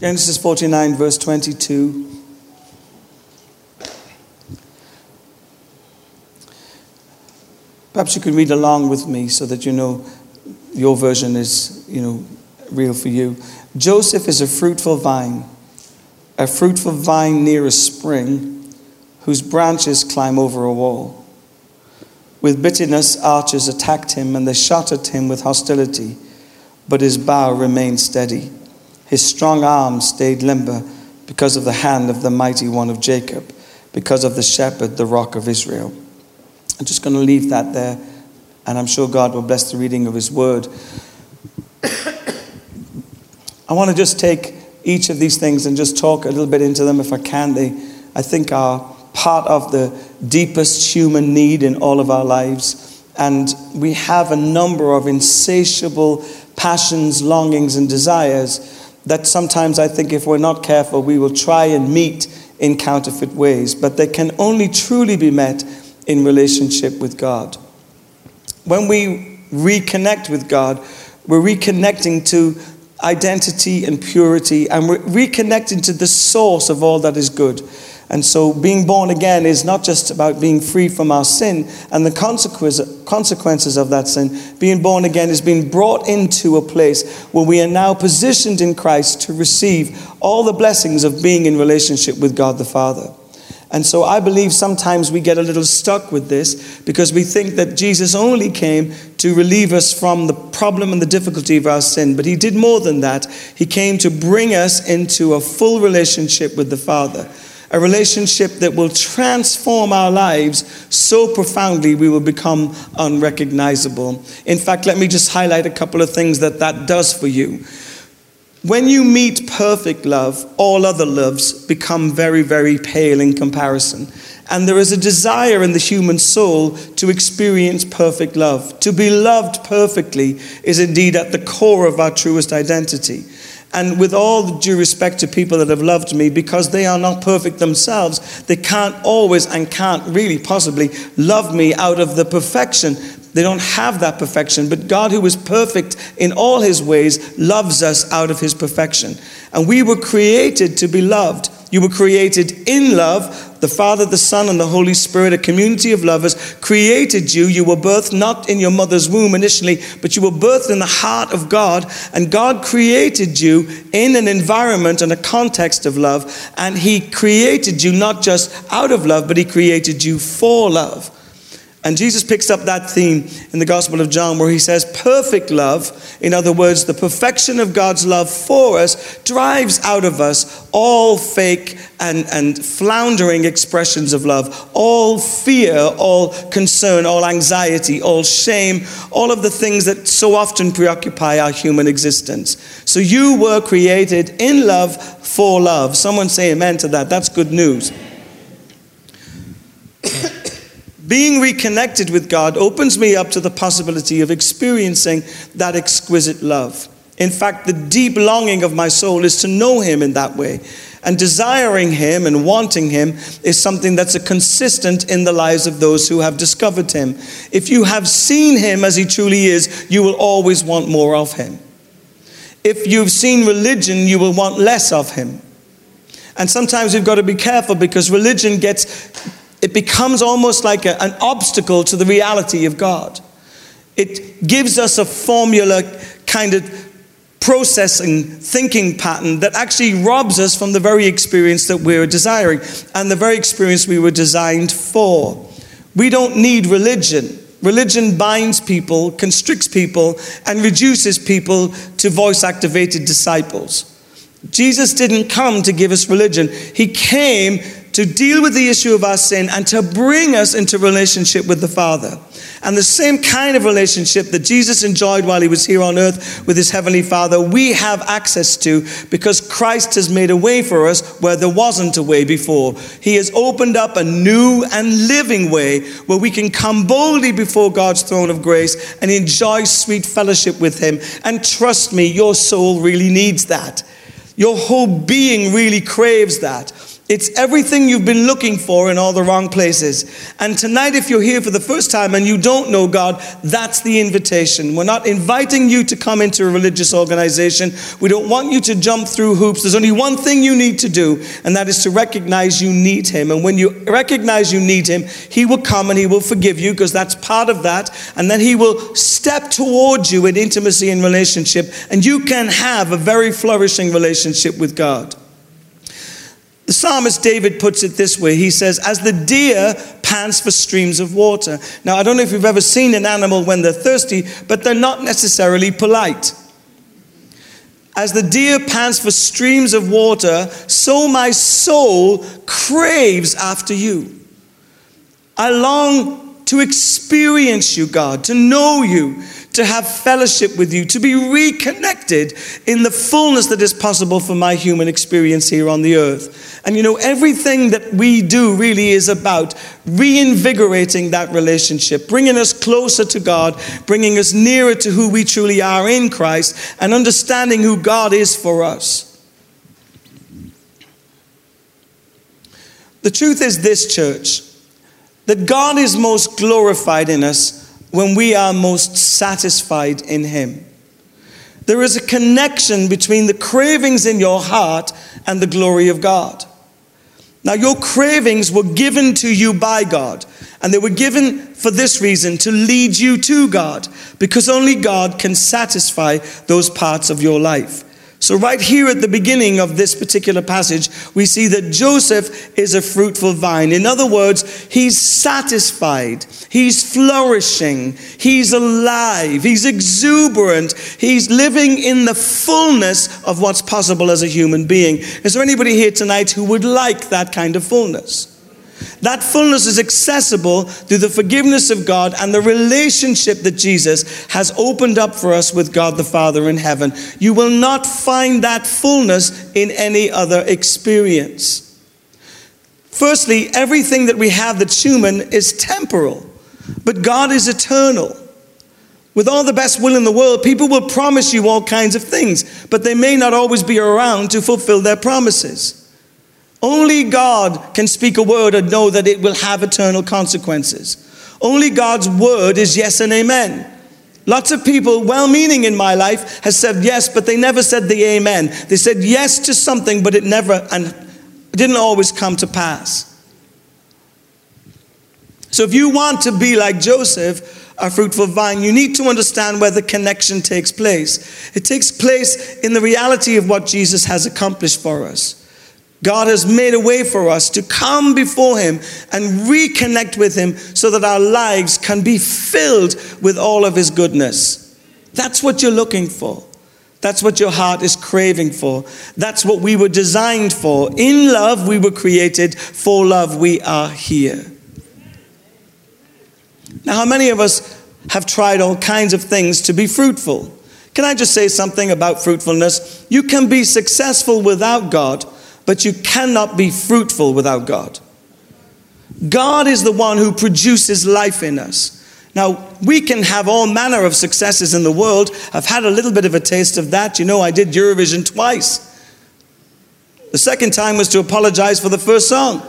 Genesis 49, verse 22. Perhaps you could read along with me so that you know your version is, you know, real for you. Joseph is a fruitful vine, a fruitful vine near a spring whose branches climb over a wall. With bitterness, archers attacked him and they shot at him with hostility, but his bow remained steady. His strong arm stayed limber because of the hand of the mighty one of Jacob, because of the shepherd, the rock of Israel. I'm just going to leave that there, and I'm sure God will bless the reading of His word. I want to just take each of these things and just talk a little bit into them if I can. They, I think, are part of the deepest human need in all of our lives. And we have a number of insatiable passions, longings, and desires that sometimes I think, if we're not careful, we will try and meet in counterfeit ways. But they can only truly be met in relationship with God. When we reconnect with God, we're reconnecting to identity and purity, and we're reconnecting to the source of all that is good. And so, being born again is not just about being free from our sin and the consequences of that sin. Being born again is being brought into a place where we are now positioned in Christ to receive all the blessings of being in relationship with God the Father. And so I believe sometimes we get a little stuck with this because we think that Jesus only came to relieve us from the problem and the difficulty of our sin. But he did more than that. He came to bring us into a full relationship with the Father, a relationship that will transform our lives so profoundly we will become unrecognizable. In fact, let me just highlight a couple of things that that does for you. When you meet perfect love, all other loves become very, very pale in comparison. And there is a desire in the human soul to experience perfect love. To be loved perfectly is indeed at the core of our truest identity. And with all due respect to people that have loved me, because they are not perfect themselves, they can't always and can't really possibly love me out of the perfection they don't have that perfection, but God, who is perfect in all his ways, loves us out of his perfection. And we were created to be loved. You were created in love. The Father, the Son, and the Holy Spirit, a community of lovers, created you. You were birthed not in your mother's womb initially, but you were birthed in the heart of God. And God created you in an environment and a context of love. And He created you not just out of love, but He created you for love. And Jesus picks up that theme in the Gospel of John where he says, Perfect love, in other words, the perfection of God's love for us, drives out of us all fake and, and floundering expressions of love, all fear, all concern, all anxiety, all shame, all of the things that so often preoccupy our human existence. So you were created in love for love. Someone say amen to that. That's good news. Being reconnected with God opens me up to the possibility of experiencing that exquisite love. In fact, the deep longing of my soul is to know Him in that way. And desiring Him and wanting Him is something that's a consistent in the lives of those who have discovered Him. If you have seen Him as He truly is, you will always want more of Him. If you've seen religion, you will want less of Him. And sometimes we've got to be careful because religion gets it becomes almost like a, an obstacle to the reality of God. It gives us a formula kind of processing thinking pattern that actually robs us from the very experience that we're desiring and the very experience we were designed for. We don't need religion. Religion binds people, constricts people, and reduces people to voice activated disciples. Jesus didn't come to give us religion, He came to deal with the issue of our sin and to bring us into relationship with the Father. And the same kind of relationship that Jesus enjoyed while he was here on earth with his heavenly Father, we have access to because Christ has made a way for us where there wasn't a way before. He has opened up a new and living way where we can come boldly before God's throne of grace and enjoy sweet fellowship with him. And trust me, your soul really needs that. Your whole being really craves that. It's everything you've been looking for in all the wrong places. And tonight, if you're here for the first time and you don't know God, that's the invitation. We're not inviting you to come into a religious organization. We don't want you to jump through hoops. There's only one thing you need to do, and that is to recognize you need Him. And when you recognize you need Him, He will come and He will forgive you because that's part of that. And then He will step towards you in intimacy and relationship, and you can have a very flourishing relationship with God. The psalmist David puts it this way He says, As the deer pants for streams of water. Now, I don't know if you've ever seen an animal when they're thirsty, but they're not necessarily polite. As the deer pants for streams of water, so my soul craves after you. I long to experience you, God, to know you, to have fellowship with you, to be reconnected in the fullness that is possible for my human experience here on the earth. And you know, everything that we do really is about reinvigorating that relationship, bringing us closer to God, bringing us nearer to who we truly are in Christ, and understanding who God is for us. The truth is this, church, that God is most glorified in us when we are most satisfied in Him. There is a connection between the cravings in your heart and the glory of God. Now, your cravings were given to you by God, and they were given for this reason to lead you to God, because only God can satisfy those parts of your life. So, right here at the beginning of this particular passage, we see that Joseph is a fruitful vine. In other words, he's satisfied, he's flourishing, he's alive, he's exuberant, he's living in the fullness of what's possible as a human being. Is there anybody here tonight who would like that kind of fullness? That fullness is accessible through the forgiveness of God and the relationship that Jesus has opened up for us with God the Father in heaven. You will not find that fullness in any other experience. Firstly, everything that we have that's human is temporal, but God is eternal. With all the best will in the world, people will promise you all kinds of things, but they may not always be around to fulfill their promises. Only God can speak a word and know that it will have eternal consequences. Only God's word is yes and amen. Lots of people, well meaning in my life, has said yes, but they never said the amen. They said yes to something, but it never and didn't always come to pass. So if you want to be like Joseph, a fruitful vine, you need to understand where the connection takes place. It takes place in the reality of what Jesus has accomplished for us. God has made a way for us to come before Him and reconnect with Him so that our lives can be filled with all of His goodness. That's what you're looking for. That's what your heart is craving for. That's what we were designed for. In love, we were created. For love, we are here. Now, how many of us have tried all kinds of things to be fruitful? Can I just say something about fruitfulness? You can be successful without God but you cannot be fruitful without God. God is the one who produces life in us. Now, we can have all manner of successes in the world. I've had a little bit of a taste of that. You know, I did Eurovision twice. The second time was to apologize for the first song.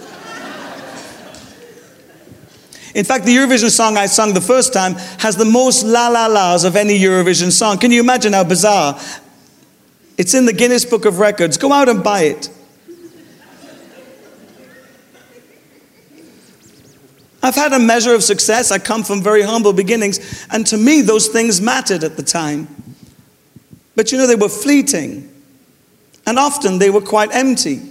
In fact, the Eurovision song I sung the first time has the most la la la's of any Eurovision song. Can you imagine how bizarre? It's in the Guinness Book of Records. Go out and buy it. I've had a measure of success. I come from very humble beginnings. And to me, those things mattered at the time. But you know, they were fleeting. And often they were quite empty.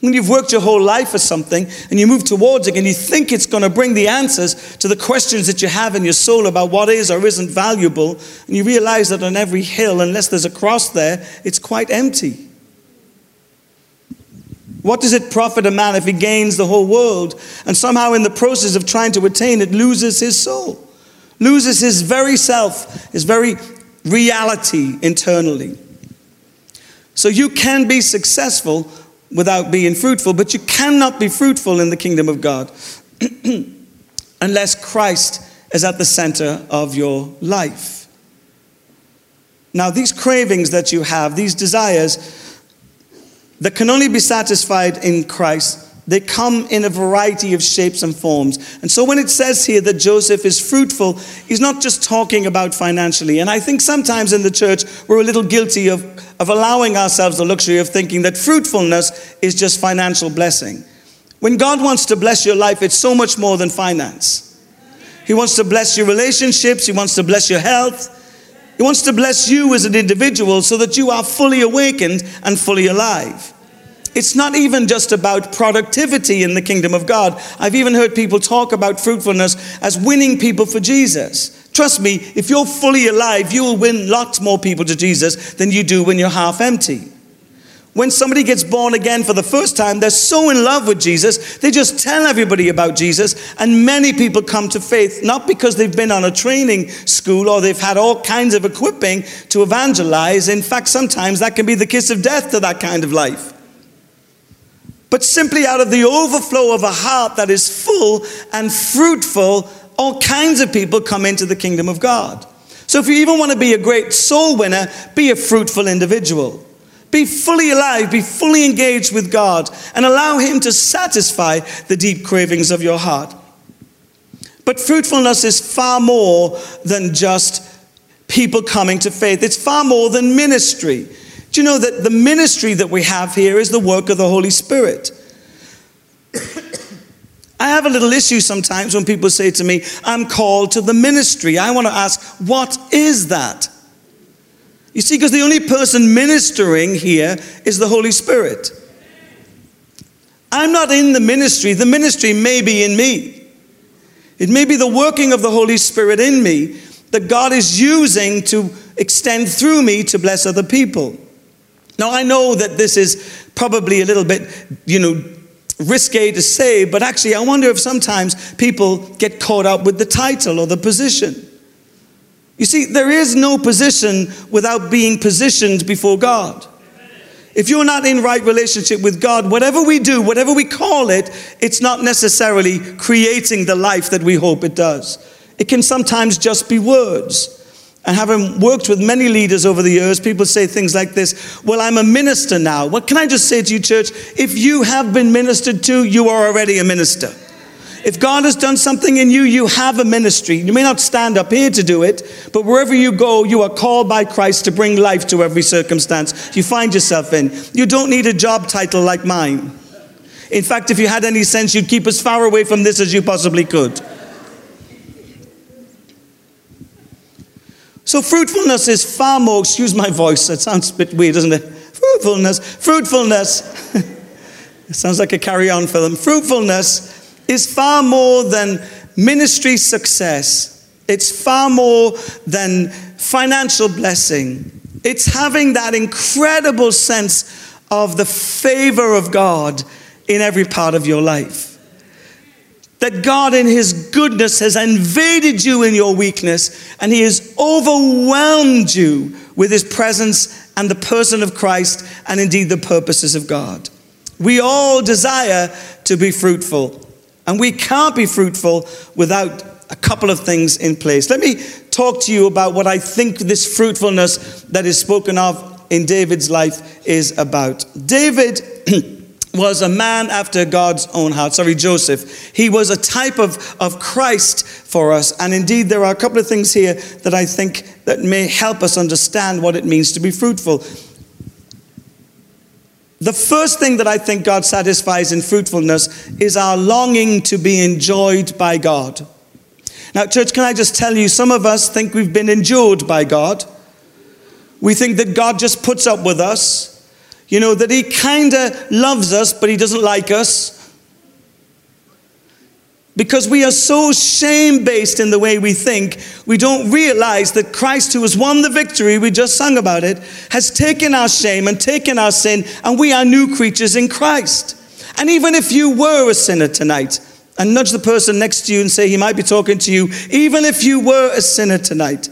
When you've worked your whole life for something and you move towards it and you think it's going to bring the answers to the questions that you have in your soul about what is or isn't valuable, and you realize that on every hill, unless there's a cross there, it's quite empty. What does it profit a man if he gains the whole world and somehow in the process of trying to attain it loses his soul, loses his very self, his very reality internally? So you can be successful without being fruitful, but you cannot be fruitful in the kingdom of God unless Christ is at the center of your life. Now, these cravings that you have, these desires, that can only be satisfied in Christ, they come in a variety of shapes and forms. And so when it says here that Joseph is fruitful, he's not just talking about financially. And I think sometimes in the church we're a little guilty of, of allowing ourselves the luxury of thinking that fruitfulness is just financial blessing. When God wants to bless your life, it's so much more than finance. He wants to bless your relationships, He wants to bless your health. He wants to bless you as an individual so that you are fully awakened and fully alive. It's not even just about productivity in the kingdom of God. I've even heard people talk about fruitfulness as winning people for Jesus. Trust me, if you're fully alive, you will win lots more people to Jesus than you do when you're half empty. When somebody gets born again for the first time, they're so in love with Jesus, they just tell everybody about Jesus. And many people come to faith not because they've been on a training school or they've had all kinds of equipping to evangelize. In fact, sometimes that can be the kiss of death to that kind of life but simply out of the overflow of a heart that is full and fruitful, all kinds of people come into the kingdom of God. So if you even want to be a great soul winner, be a fruitful individual. Be fully alive, be fully engaged with God, and allow Him to satisfy the deep cravings of your heart. But fruitfulness is far more than just people coming to faith, it's far more than ministry. Do you know that the ministry that we have here is the work of the Holy Spirit? I have a little issue sometimes when people say to me, I'm called to the ministry. I want to ask, what is that? You see, because the only person ministering here is the Holy Spirit. I'm not in the ministry, the ministry may be in me. It may be the working of the Holy Spirit in me that God is using to extend through me to bless other people. Now, I know that this is probably a little bit, you know, risque to say, but actually, I wonder if sometimes people get caught up with the title or the position. You see, there is no position without being positioned before God. If you're not in right relationship with God, whatever we do, whatever we call it, it's not necessarily creating the life that we hope it does. It can sometimes just be words. And having worked with many leaders over the years, people say things like this Well, I'm a minister now. What can I just say to you, church? If you have been ministered to, you are already a minister. If God has done something in you, you have a ministry. You may not stand up here to do it, but wherever you go, you are called by Christ to bring life to every circumstance you find yourself in. You don't need a job title like mine. In fact, if you had any sense, you'd keep as far away from this as you possibly could. So fruitfulness is far more, excuse my voice, it sounds a bit weird, doesn't it? Fruitfulness, fruitfulness, it sounds like a carry on film. Fruitfulness is far more than ministry success, it's far more than financial blessing. It's having that incredible sense of the favor of God in every part of your life. That God, in His goodness, has invaded you in your weakness and He has overwhelmed you with His presence and the person of Christ and indeed the purposes of God. We all desire to be fruitful, and we can't be fruitful without a couple of things in place. Let me talk to you about what I think this fruitfulness that is spoken of in David's life is about. David. was a man after God's own heart. Sorry, Joseph. He was a type of, of Christ for us. And indeed, there are a couple of things here that I think that may help us understand what it means to be fruitful. The first thing that I think God satisfies in fruitfulness is our longing to be enjoyed by God. Now, church, can I just tell you, some of us think we've been endured by God. We think that God just puts up with us. You know, that he kind of loves us, but he doesn't like us. Because we are so shame based in the way we think, we don't realize that Christ, who has won the victory, we just sung about it, has taken our shame and taken our sin, and we are new creatures in Christ. And even if you were a sinner tonight, and nudge the person next to you and say, he might be talking to you, even if you were a sinner tonight,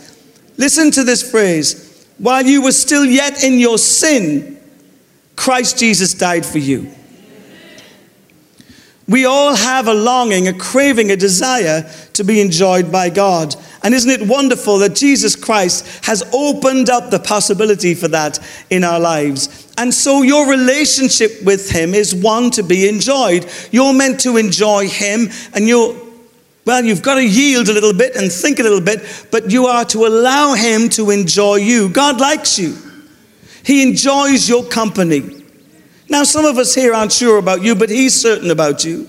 listen to this phrase while you were still yet in your sin, Christ Jesus died for you. We all have a longing, a craving, a desire to be enjoyed by God. And isn't it wonderful that Jesus Christ has opened up the possibility for that in our lives? And so your relationship with him is one to be enjoyed. You're meant to enjoy him, and you're, well, you've got to yield a little bit and think a little bit, but you are to allow him to enjoy you. God likes you, he enjoys your company. Now, some of us here aren't sure about you, but he's certain about you.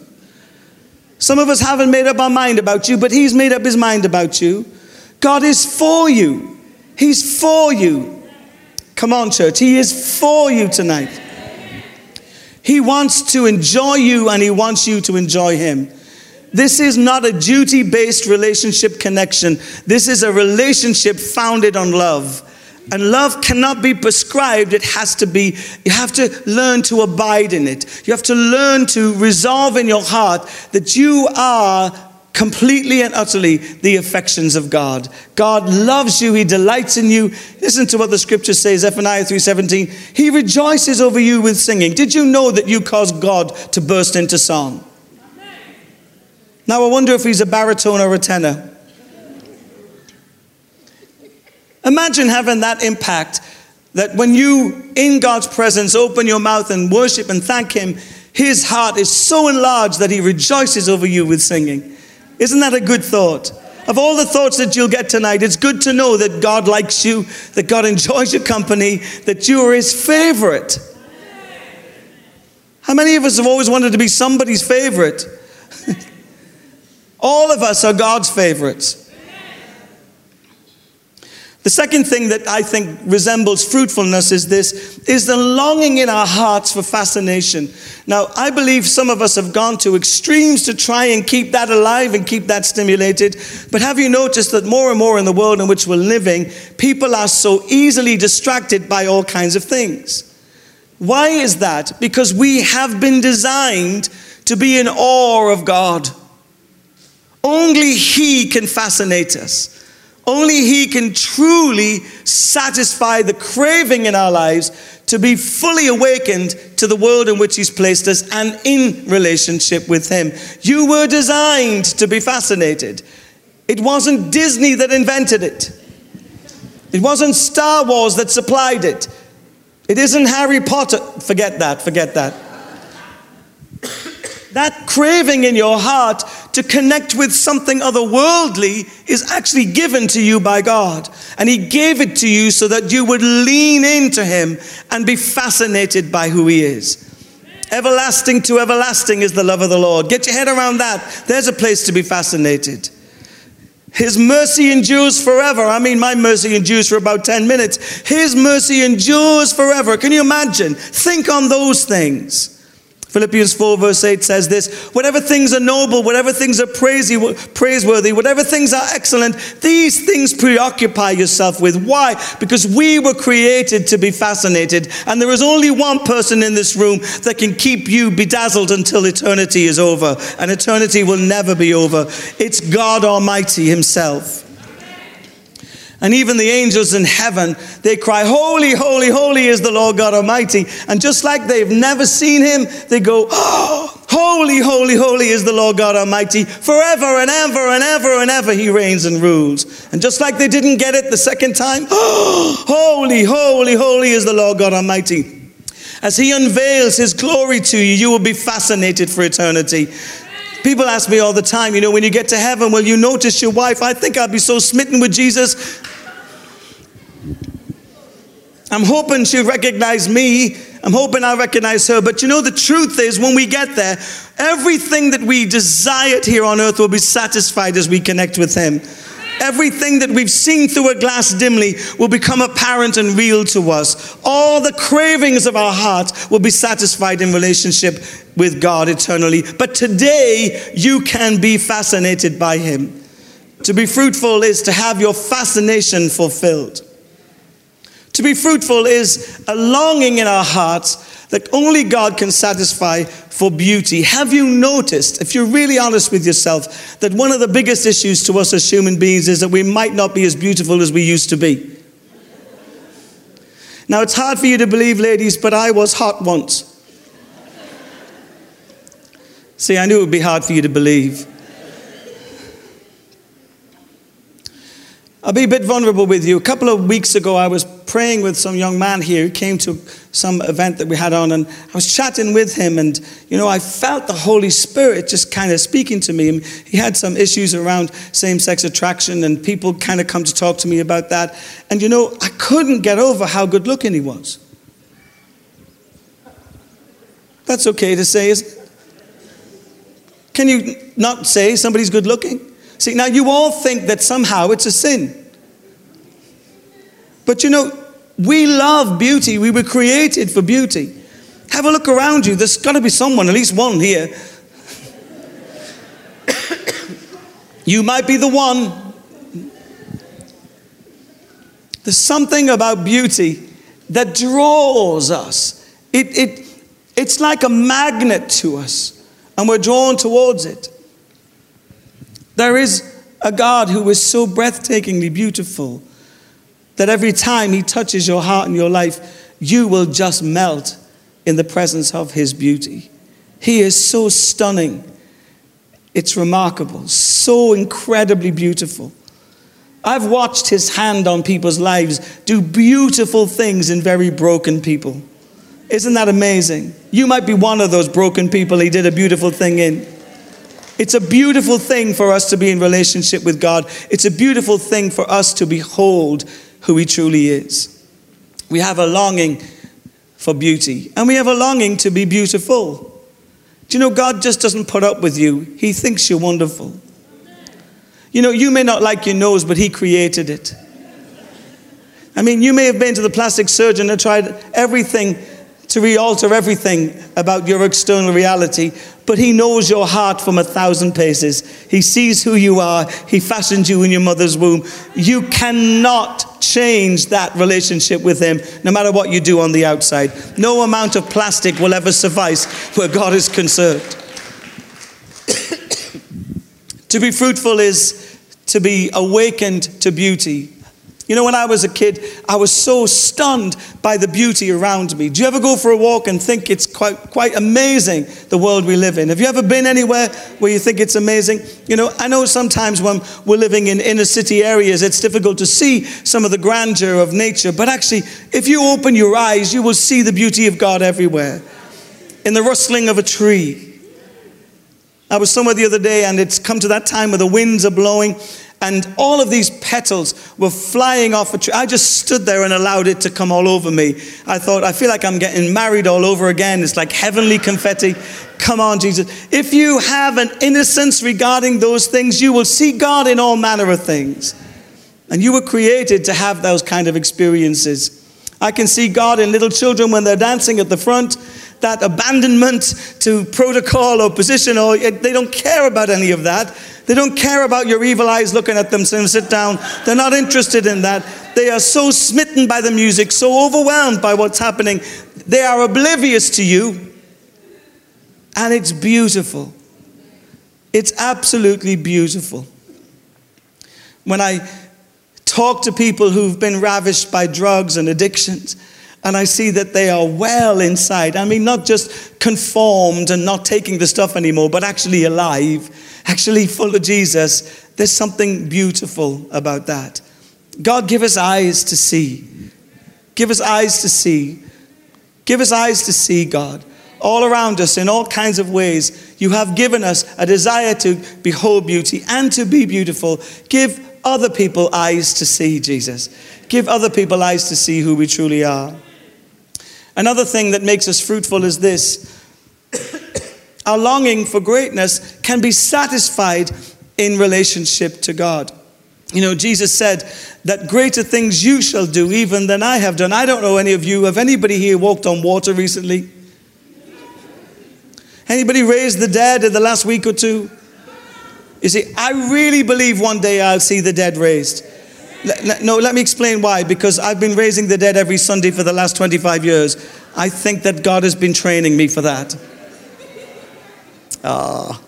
Some of us haven't made up our mind about you, but he's made up his mind about you. God is for you. He's for you. Come on, church. He is for you tonight. He wants to enjoy you and he wants you to enjoy him. This is not a duty based relationship connection. This is a relationship founded on love. And love cannot be prescribed, it has to be, you have to learn to abide in it. You have to learn to resolve in your heart that you are completely and utterly the affections of God. God loves you, He delights in you. Listen to what the scripture says, Zephaniah 3:17. He rejoices over you with singing. Did you know that you caused God to burst into song? Now I wonder if he's a baritone or a tenor. Imagine having that impact that when you, in God's presence, open your mouth and worship and thank Him, His heart is so enlarged that He rejoices over you with singing. Isn't that a good thought? Of all the thoughts that you'll get tonight, it's good to know that God likes you, that God enjoys your company, that you are His favorite. How many of us have always wanted to be somebody's favorite? all of us are God's favorites. The second thing that I think resembles fruitfulness is this is the longing in our hearts for fascination. Now, I believe some of us have gone to extremes to try and keep that alive and keep that stimulated. But have you noticed that more and more in the world in which we're living, people are so easily distracted by all kinds of things? Why is that? Because we have been designed to be in awe of God. Only He can fascinate us. Only He can truly satisfy the craving in our lives to be fully awakened to the world in which He's placed us and in relationship with Him. You were designed to be fascinated. It wasn't Disney that invented it, it wasn't Star Wars that supplied it, it isn't Harry Potter. Forget that, forget that. That craving in your heart to connect with something otherworldly is actually given to you by God. And He gave it to you so that you would lean into Him and be fascinated by who He is. Everlasting to everlasting is the love of the Lord. Get your head around that. There's a place to be fascinated. His mercy endures forever. I mean, my mercy endures for about 10 minutes. His mercy endures forever. Can you imagine? Think on those things. Philippians 4, verse 8 says this Whatever things are noble, whatever things are praiseworthy, whatever things are excellent, these things preoccupy yourself with. Why? Because we were created to be fascinated, and there is only one person in this room that can keep you bedazzled until eternity is over, and eternity will never be over. It's God Almighty Himself. And even the angels in heaven, they cry, Holy, holy, holy is the Lord God Almighty. And just like they've never seen him, they go, oh, Holy, holy, holy is the Lord God Almighty. Forever and ever and ever and ever he reigns and rules. And just like they didn't get it the second time, oh, Holy, holy, holy is the Lord God Almighty. As he unveils his glory to you, you will be fascinated for eternity. People ask me all the time, you know, when you get to heaven, will you notice your wife? I think I'll be so smitten with Jesus. I'm hoping she'll recognize me. I'm hoping I'll recognize her. But you know, the truth is, when we get there, everything that we desired here on earth will be satisfied as we connect with Him. Everything that we've seen through a glass dimly will become apparent and real to us. All the cravings of our heart will be satisfied in relationship with God eternally. But today, you can be fascinated by Him. To be fruitful is to have your fascination fulfilled. To be fruitful is a longing in our hearts that only God can satisfy for beauty. Have you noticed, if you're really honest with yourself, that one of the biggest issues to us as human beings is that we might not be as beautiful as we used to be? Now, it's hard for you to believe, ladies, but I was hot once. See, I knew it would be hard for you to believe. I'll be a bit vulnerable with you. A couple of weeks ago, I was praying with some young man here who came to some event that we had on, and I was chatting with him, and you know, I felt the Holy Spirit just kind of speaking to me. He had some issues around same sex attraction, and people kind of come to talk to me about that. And you know, I couldn't get over how good looking he was. That's okay to say, isn't? Can you not say somebody's good looking? See, now you all think that somehow it's a sin. But you know, we love beauty. We were created for beauty. Have a look around you. There's got to be someone, at least one here. you might be the one. There's something about beauty that draws us. It, it, it's like a magnet to us, and we're drawn towards it. There is a God who is so breathtakingly beautiful that every time He touches your heart and your life, you will just melt in the presence of His beauty. He is so stunning. It's remarkable, so incredibly beautiful. I've watched His hand on people's lives do beautiful things in very broken people. Isn't that amazing? You might be one of those broken people He did a beautiful thing in. It's a beautiful thing for us to be in relationship with God. It's a beautiful thing for us to behold who He truly is. We have a longing for beauty, and we have a longing to be beautiful. Do you know, God just doesn't put up with you, He thinks you're wonderful. You know, you may not like your nose, but He created it. I mean, you may have been to the plastic surgeon and tried everything to re alter everything about your external reality, but He knows your heart from a thousand paces. He sees who you are, He fashioned you in your mother's womb. You cannot change that relationship with Him, no matter what you do on the outside. No amount of plastic will ever suffice where God is concerned. to be fruitful is to be awakened to beauty you know, when I was a kid, I was so stunned by the beauty around me. Do you ever go for a walk and think it's quite, quite amazing, the world we live in? Have you ever been anywhere where you think it's amazing? You know, I know sometimes when we're living in inner city areas, it's difficult to see some of the grandeur of nature, but actually, if you open your eyes, you will see the beauty of God everywhere. In the rustling of a tree. I was somewhere the other day, and it's come to that time where the winds are blowing, and all of these petals were flying off a tree. I just stood there and allowed it to come all over me. I thought, I feel like I'm getting married all over again. It's like heavenly confetti. Come on, Jesus. If you have an innocence regarding those things, you will see God in all manner of things. And you were created to have those kind of experiences. I can see God in little children when they're dancing at the front, that abandonment to protocol or position, or they don't care about any of that. They don't care about your evil eyes looking at them saying, sit down. They're not interested in that. They are so smitten by the music, so overwhelmed by what's happening. They are oblivious to you. And it's beautiful. It's absolutely beautiful. When I talk to people who've been ravished by drugs and addictions, and I see that they are well inside. I mean, not just conformed and not taking the stuff anymore, but actually alive actually full of Jesus, there's something beautiful about that. God, give us eyes to see. Give us eyes to see. Give us eyes to see, God. All around us, in all kinds of ways, you have given us a desire to behold beauty and to be beautiful. Give other people eyes to see, Jesus. Give other people eyes to see who we truly are. Another thing that makes us fruitful is this our longing for greatness can be satisfied in relationship to God. You know, Jesus said that greater things you shall do even than I have done. I don't know any of you. Have anybody here walked on water recently? Anybody raised the dead in the last week or two? You see, I really believe one day I'll see the dead raised. No, let me explain why. Because I've been raising the dead every Sunday for the last 25 years. I think that God has been training me for that. Ah.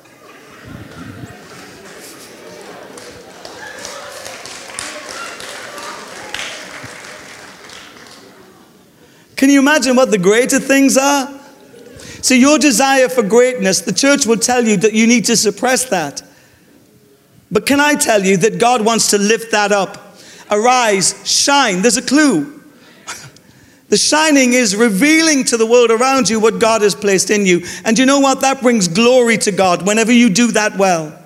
Can you imagine what the greater things are? So, your desire for greatness, the church will tell you that you need to suppress that. But can I tell you that God wants to lift that up? Arise, shine. There's a clue. The shining is revealing to the world around you what God has placed in you. And you know what? That brings glory to God whenever you do that well.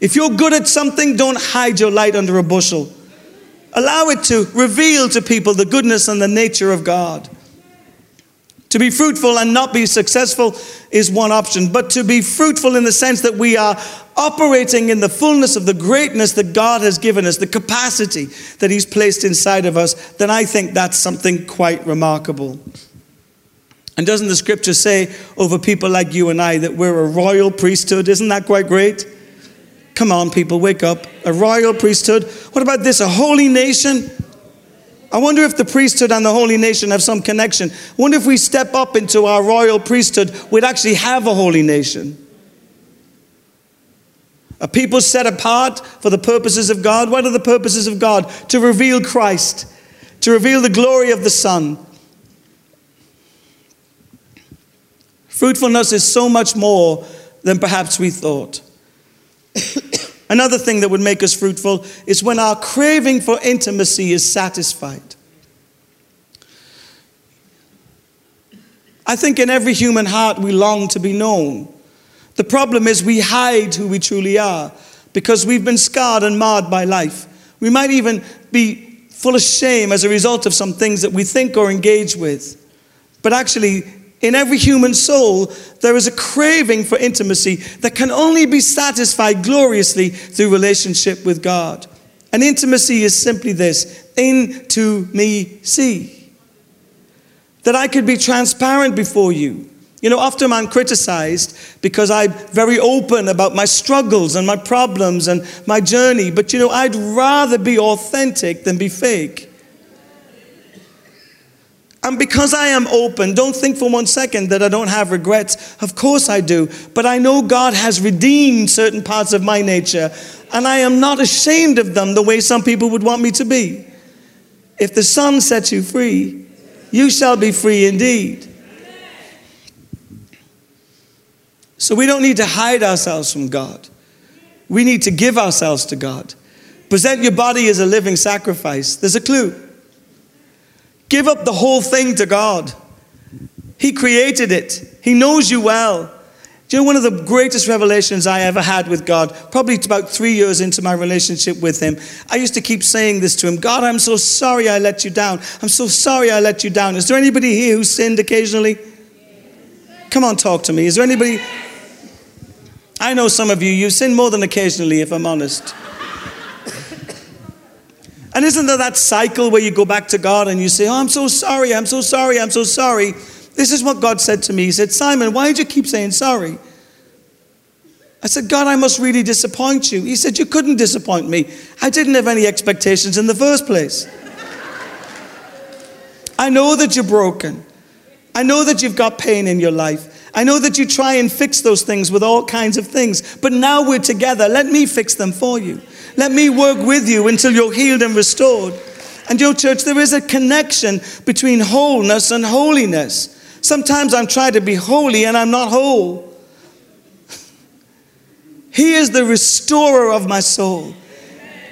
If you're good at something, don't hide your light under a bushel. Allow it to reveal to people the goodness and the nature of God. To be fruitful and not be successful is one option, but to be fruitful in the sense that we are operating in the fullness of the greatness that God has given us, the capacity that He's placed inside of us, then I think that's something quite remarkable. And doesn't the scripture say over people like you and I that we're a royal priesthood? Isn't that quite great? Come on, people, wake up. A royal priesthood. What about this? A holy nation? I wonder if the priesthood and the holy nation have some connection. I wonder if we step up into our royal priesthood, we'd actually have a holy nation. A people set apart for the purposes of God. What are the purposes of God? To reveal Christ, to reveal the glory of the Son. Fruitfulness is so much more than perhaps we thought. Another thing that would make us fruitful is when our craving for intimacy is satisfied. I think in every human heart we long to be known. The problem is we hide who we truly are because we've been scarred and marred by life. We might even be full of shame as a result of some things that we think or engage with. But actually, in every human soul, there is a craving for intimacy that can only be satisfied gloriously through relationship with God. And intimacy is simply this into me see. That I could be transparent before you. You know, often I'm criticized because I'm very open about my struggles and my problems and my journey. But you know, I'd rather be authentic than be fake. And because I am open, don't think for one second that I don't have regrets. Of course I do. But I know God has redeemed certain parts of my nature, and I am not ashamed of them the way some people would want me to be. If the Son sets you free, you shall be free indeed. So we don't need to hide ourselves from God. We need to give ourselves to God. Present your body as a living sacrifice. There's a clue. Give up the whole thing to God. He created it, He knows you well. Do you know one of the greatest revelations I ever had with God? Probably about three years into my relationship with Him. I used to keep saying this to Him God, I'm so sorry I let you down. I'm so sorry I let you down. Is there anybody here who sinned occasionally? Come on, talk to me. Is there anybody? I know some of you, you sin more than occasionally, if I'm honest. And isn't there that cycle where you go back to God and you say, Oh, I'm so sorry, I'm so sorry, I'm so sorry? This is what God said to me. He said, Simon, why did you keep saying sorry? I said, God, I must really disappoint you. He said, You couldn't disappoint me. I didn't have any expectations in the first place. I know that you're broken. I know that you've got pain in your life. I know that you try and fix those things with all kinds of things. But now we're together. Let me fix them for you. Let me work with you until you're healed and restored. And your church, there is a connection between wholeness and holiness. Sometimes I'm trying to be holy and I'm not whole. He is the restorer of my soul.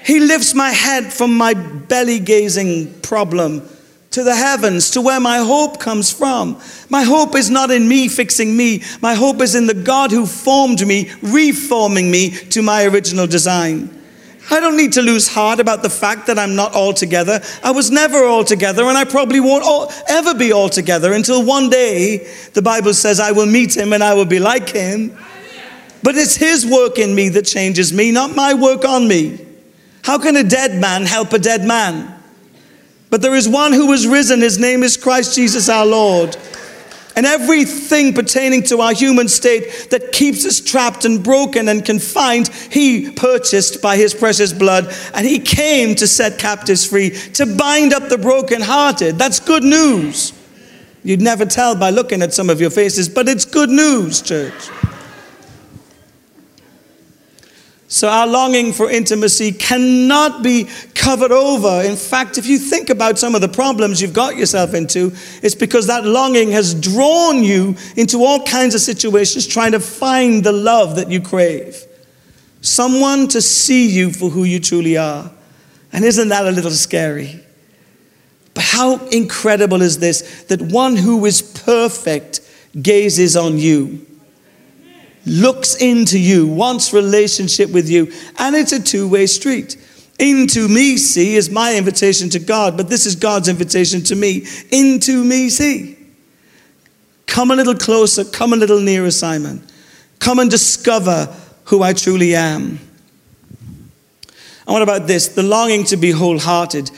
He lifts my head from my belly gazing problem to the heavens, to where my hope comes from. My hope is not in me fixing me. My hope is in the God who formed me, reforming me to my original design. I don't need to lose heart about the fact that I'm not all together. I was never all together, and I probably won't all, ever be all together until one day the Bible says I will meet him and I will be like him. But it's his work in me that changes me, not my work on me. How can a dead man help a dead man? But there is one who was risen. His name is Christ Jesus our Lord. And everything pertaining to our human state that keeps us trapped and broken and confined, He purchased by His precious blood. And He came to set captives free, to bind up the brokenhearted. That's good news. You'd never tell by looking at some of your faces, but it's good news, church. So, our longing for intimacy cannot be covered over. In fact, if you think about some of the problems you've got yourself into, it's because that longing has drawn you into all kinds of situations trying to find the love that you crave. Someone to see you for who you truly are. And isn't that a little scary? But how incredible is this that one who is perfect gazes on you, looks into you, wants relationship with you, and it's a two way street. Into me see is my invitation to God, but this is God's invitation to me. Into me see. Come a little closer, come a little nearer, Simon. Come and discover who I truly am. And what about this? The longing to be wholehearted.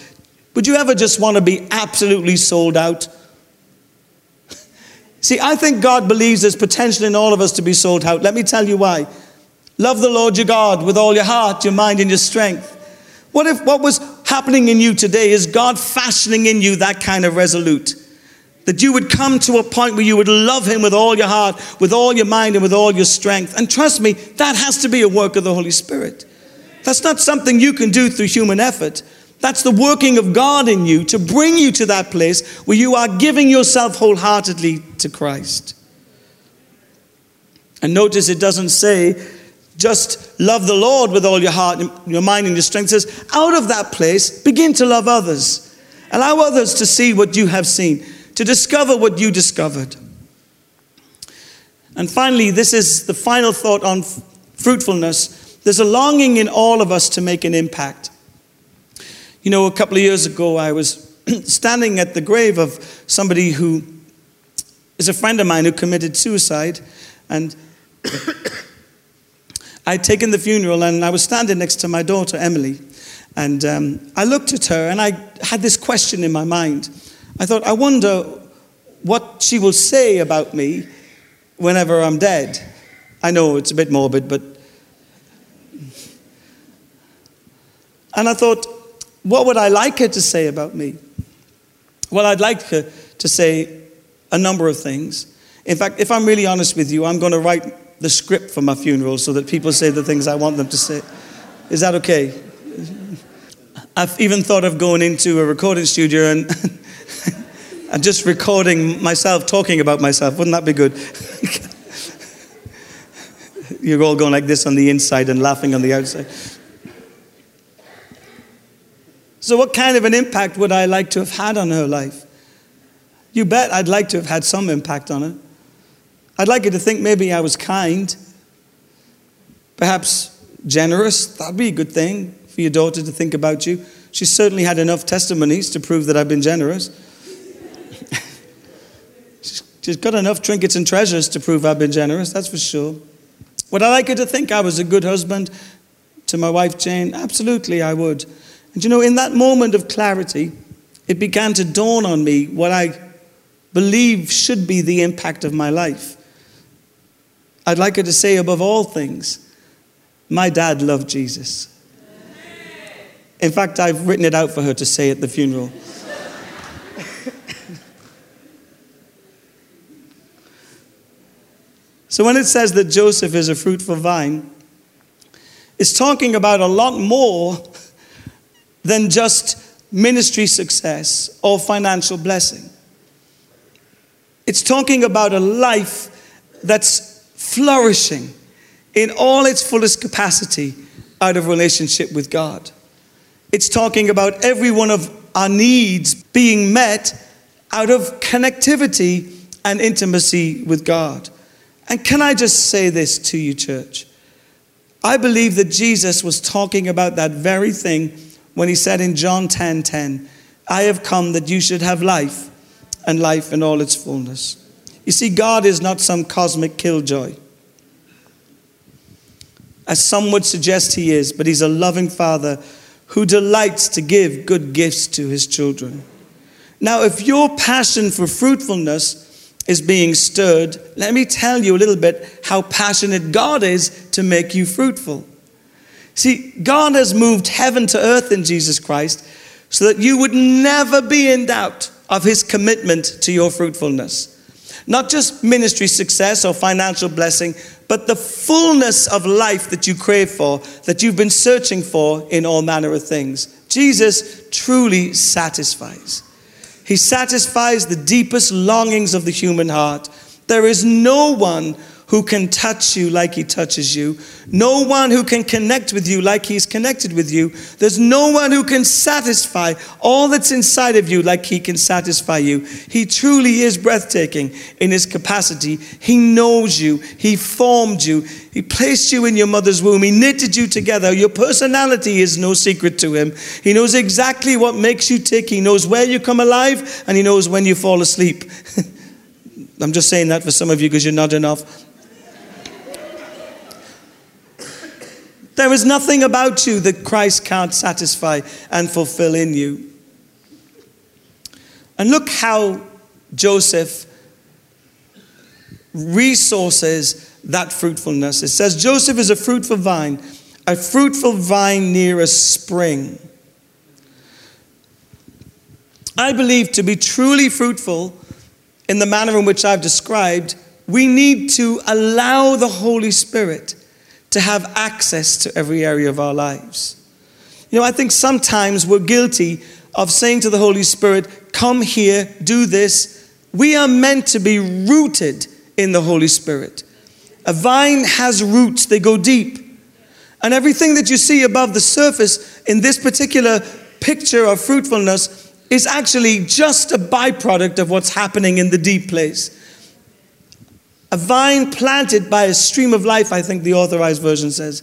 Would you ever just want to be absolutely sold out? See, I think God believes there's potential in all of us to be sold out. Let me tell you why. Love the Lord your God with all your heart, your mind, and your strength. What if what was happening in you today is God fashioning in you that kind of resolute? That you would come to a point where you would love Him with all your heart, with all your mind, and with all your strength. And trust me, that has to be a work of the Holy Spirit. That's not something you can do through human effort. That's the working of God in you to bring you to that place where you are giving yourself wholeheartedly to Christ. And notice it doesn't say just love the Lord with all your heart, your mind, and your strength. It says, out of that place, begin to love others. Allow others to see what you have seen, to discover what you discovered. And finally, this is the final thought on fruitfulness. There's a longing in all of us to make an impact. You know, a couple of years ago, I was standing at the grave of somebody who is a friend of mine who committed suicide. And I'd taken the funeral and I was standing next to my daughter, Emily. And um, I looked at her and I had this question in my mind. I thought, I wonder what she will say about me whenever I'm dead. I know it's a bit morbid, but. And I thought, what would I like her to say about me? Well, I'd like her to say a number of things. In fact, if I'm really honest with you, I'm going to write the script for my funeral so that people say the things I want them to say. Is that okay? I've even thought of going into a recording studio and, and just recording myself talking about myself. Wouldn't that be good? You're all going like this on the inside and laughing on the outside. So, what kind of an impact would I like to have had on her life? You bet I'd like to have had some impact on her. I'd like her to think maybe I was kind, perhaps generous. That'd be a good thing for your daughter to think about you. She certainly had enough testimonies to prove that I've been generous. She's got enough trinkets and treasures to prove I've been generous, that's for sure. Would I like her to think I was a good husband to my wife Jane? Absolutely, I would. And you know, in that moment of clarity, it began to dawn on me what I believe should be the impact of my life. I'd like her to say, above all things, my dad loved Jesus. In fact, I've written it out for her to say at the funeral. so when it says that Joseph is a fruitful vine, it's talking about a lot more than just ministry success or financial blessing. It's talking about a life that's flourishing in all its fullest capacity out of relationship with God. It's talking about every one of our needs being met out of connectivity and intimacy with God. And can I just say this to you, church? I believe that Jesus was talking about that very thing when he said in John 10 10, I have come that you should have life and life in all its fullness. You see, God is not some cosmic killjoy, as some would suggest he is, but he's a loving father who delights to give good gifts to his children. Now, if your passion for fruitfulness is being stirred, let me tell you a little bit how passionate God is to make you fruitful. See, God has moved heaven to earth in Jesus Christ so that you would never be in doubt of his commitment to your fruitfulness. Not just ministry success or financial blessing, but the fullness of life that you crave for, that you've been searching for in all manner of things. Jesus truly satisfies. He satisfies the deepest longings of the human heart. There is no one who can touch you like he touches you. No one who can connect with you like he's connected with you. There's no one who can satisfy all that's inside of you like he can satisfy you. He truly is breathtaking in his capacity. He knows you. He formed you. He placed you in your mother's womb. He knitted you together. Your personality is no secret to him. He knows exactly what makes you tick. He knows where you come alive and he knows when you fall asleep. I'm just saying that for some of you because you're not enough. There is nothing about you that Christ can't satisfy and fulfill in you. And look how Joseph resources that fruitfulness. It says, Joseph is a fruitful vine, a fruitful vine near a spring. I believe to be truly fruitful in the manner in which I've described, we need to allow the Holy Spirit to have access to every area of our lives. You know, I think sometimes we're guilty of saying to the Holy Spirit, Come here, do this. We are meant to be rooted in the Holy Spirit. A vine has roots, they go deep. And everything that you see above the surface in this particular picture of fruitfulness is actually just a byproduct of what's happening in the deep place. A vine planted by a stream of life, I think the authorized version says.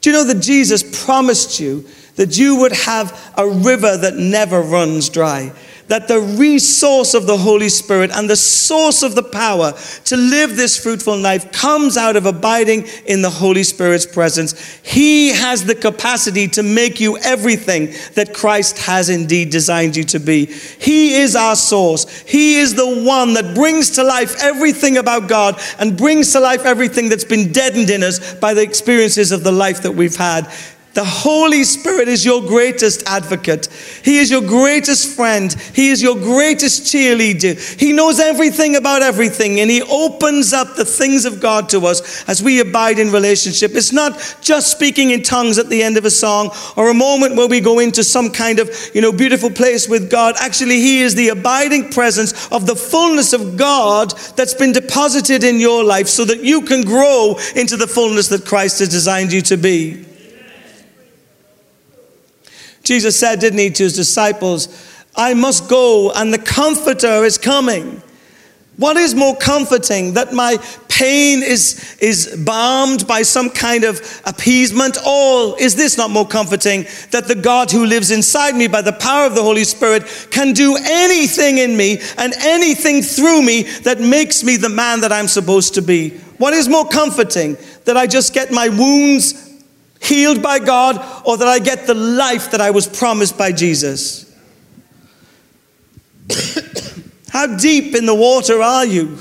Do you know that Jesus promised you that you would have a river that never runs dry? That the resource of the Holy Spirit and the source of the power to live this fruitful life comes out of abiding in the Holy Spirit's presence. He has the capacity to make you everything that Christ has indeed designed you to be. He is our source. He is the one that brings to life everything about God and brings to life everything that's been deadened in us by the experiences of the life that we've had. The Holy Spirit is your greatest advocate. He is your greatest friend. He is your greatest cheerleader. He knows everything about everything and He opens up the things of God to us as we abide in relationship. It's not just speaking in tongues at the end of a song or a moment where we go into some kind of, you know, beautiful place with God. Actually, He is the abiding presence of the fullness of God that's been deposited in your life so that you can grow into the fullness that Christ has designed you to be. Jesus said, didn't he, to his disciples, I must go and the Comforter is coming. What is more comforting? That my pain is, is balmed by some kind of appeasement? Or is this not more comforting? That the God who lives inside me by the power of the Holy Spirit can do anything in me and anything through me that makes me the man that I'm supposed to be? What is more comforting? That I just get my wounds healed by God, or that I get the life that I was promised by Jesus? How deep in the water are you?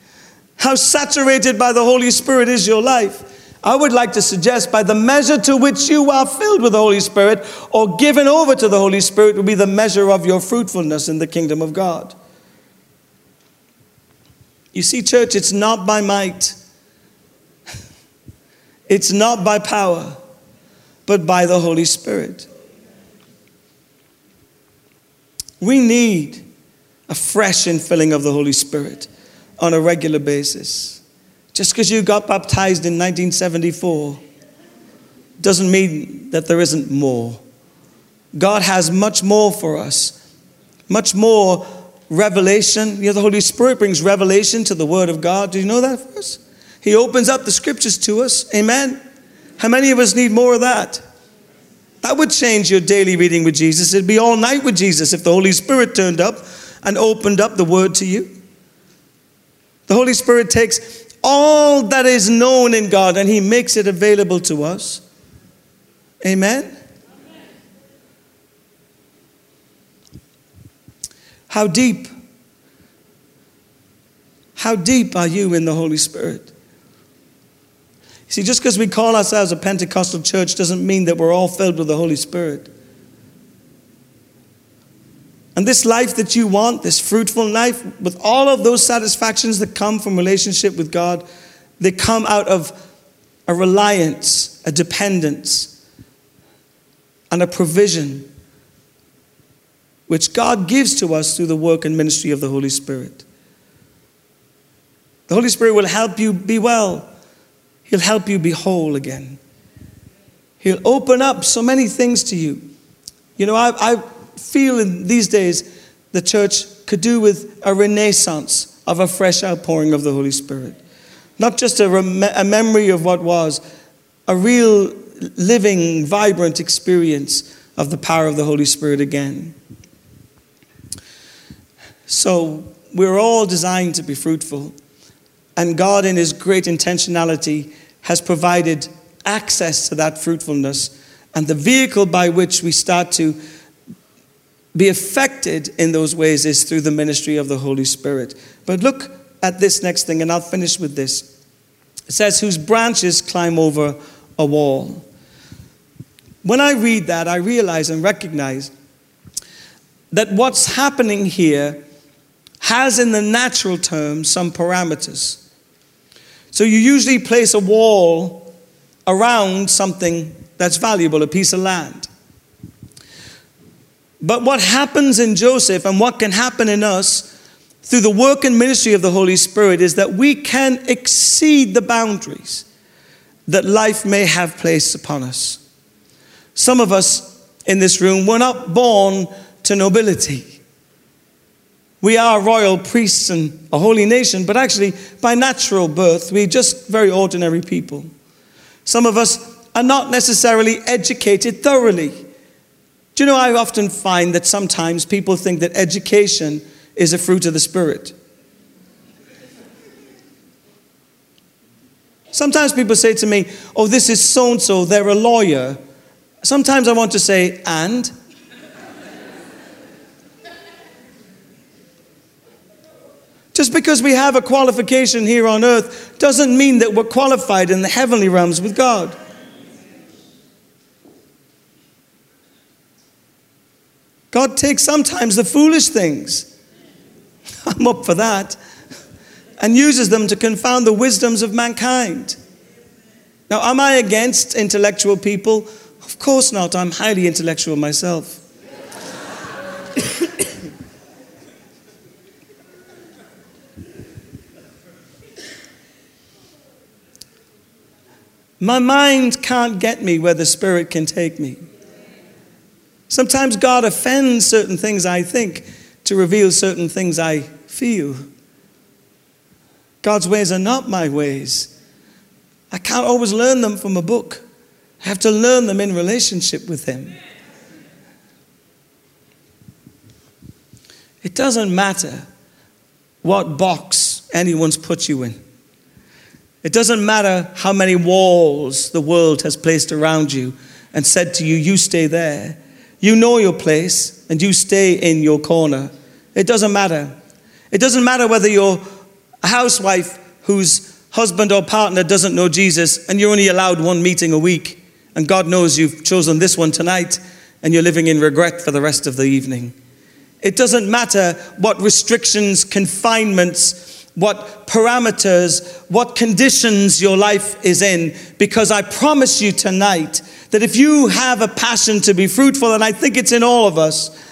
How saturated by the Holy Spirit is your life? I would like to suggest by the measure to which you are filled with the Holy Spirit or given over to the Holy Spirit will be the measure of your fruitfulness in the kingdom of God. You see, church, it's not by might, it's not by power, but by the Holy Spirit. We need a fresh infilling of the Holy Spirit on a regular basis. Just because you got baptized in 1974 doesn't mean that there isn't more. God has much more for us, much more revelation. You know, the Holy Spirit brings revelation to the Word of God. Do you know that for us? He opens up the scriptures to us. Amen. How many of us need more of that? That would change your daily reading with Jesus. It'd be all night with Jesus if the Holy Spirit turned up and opened up the Word to you. The Holy Spirit takes all that is known in God and He makes it available to us. Amen? How deep? How deep are you in the Holy Spirit? See, just because we call ourselves a Pentecostal church doesn't mean that we're all filled with the Holy Spirit. And this life that you want, this fruitful life, with all of those satisfactions that come from relationship with God, they come out of a reliance, a dependence, and a provision which God gives to us through the work and ministry of the Holy Spirit. The Holy Spirit will help you be well. He'll help you be whole again. He'll open up so many things to you. You know, I, I feel in these days the church could do with a renaissance of a fresh outpouring of the Holy Spirit. Not just a, rem- a memory of what was, a real living, vibrant experience of the power of the Holy Spirit again. So, we're all designed to be fruitful, and God, in His great intentionality, has provided access to that fruitfulness and the vehicle by which we start to be affected in those ways is through the ministry of the Holy Spirit. But look at this next thing, and I'll finish with this. It says, Whose branches climb over a wall. When I read that, I realize and recognize that what's happening here has, in the natural term, some parameters. So you usually place a wall around something that's valuable, a piece of land. But what happens in Joseph and what can happen in us through the work and ministry of the Holy Spirit is that we can exceed the boundaries that life may have placed upon us. Some of us in this room were not born to nobility. We are royal priests and a holy nation, but actually, by natural birth, we're just very ordinary people. Some of us are not necessarily educated thoroughly. Do you know, I often find that sometimes people think that education is a fruit of the Spirit. Sometimes people say to me, Oh, this is so and so, they're a lawyer. Sometimes I want to say, And? Just because we have a qualification here on earth doesn't mean that we're qualified in the heavenly realms with God. God takes sometimes the foolish things. I'm up for that. And uses them to confound the wisdoms of mankind. Now, am I against intellectual people? Of course not. I'm highly intellectual myself. My mind can't get me where the Spirit can take me. Sometimes God offends certain things I think to reveal certain things I feel. God's ways are not my ways. I can't always learn them from a book. I have to learn them in relationship with Him. It doesn't matter what box anyone's put you in. It doesn't matter how many walls the world has placed around you and said to you, you stay there. You know your place and you stay in your corner. It doesn't matter. It doesn't matter whether you're a housewife whose husband or partner doesn't know Jesus and you're only allowed one meeting a week and God knows you've chosen this one tonight and you're living in regret for the rest of the evening. It doesn't matter what restrictions, confinements, what parameters, what conditions your life is in, because I promise you tonight that if you have a passion to be fruitful, and I think it's in all of us,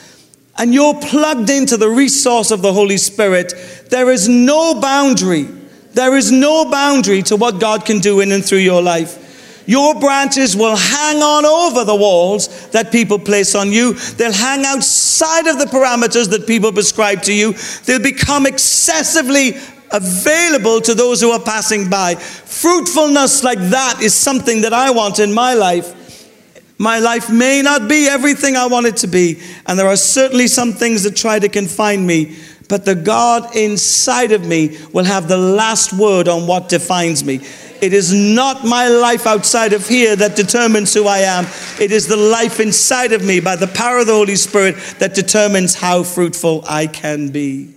and you're plugged into the resource of the Holy Spirit, there is no boundary. There is no boundary to what God can do in and through your life. Your branches will hang on over the walls that people place on you. They'll hang outside of the parameters that people prescribe to you. They'll become excessively available to those who are passing by. Fruitfulness like that is something that I want in my life. My life may not be everything I want it to be, and there are certainly some things that try to confine me, but the God inside of me will have the last word on what defines me. It is not my life outside of here that determines who I am. It is the life inside of me by the power of the Holy Spirit that determines how fruitful I can be.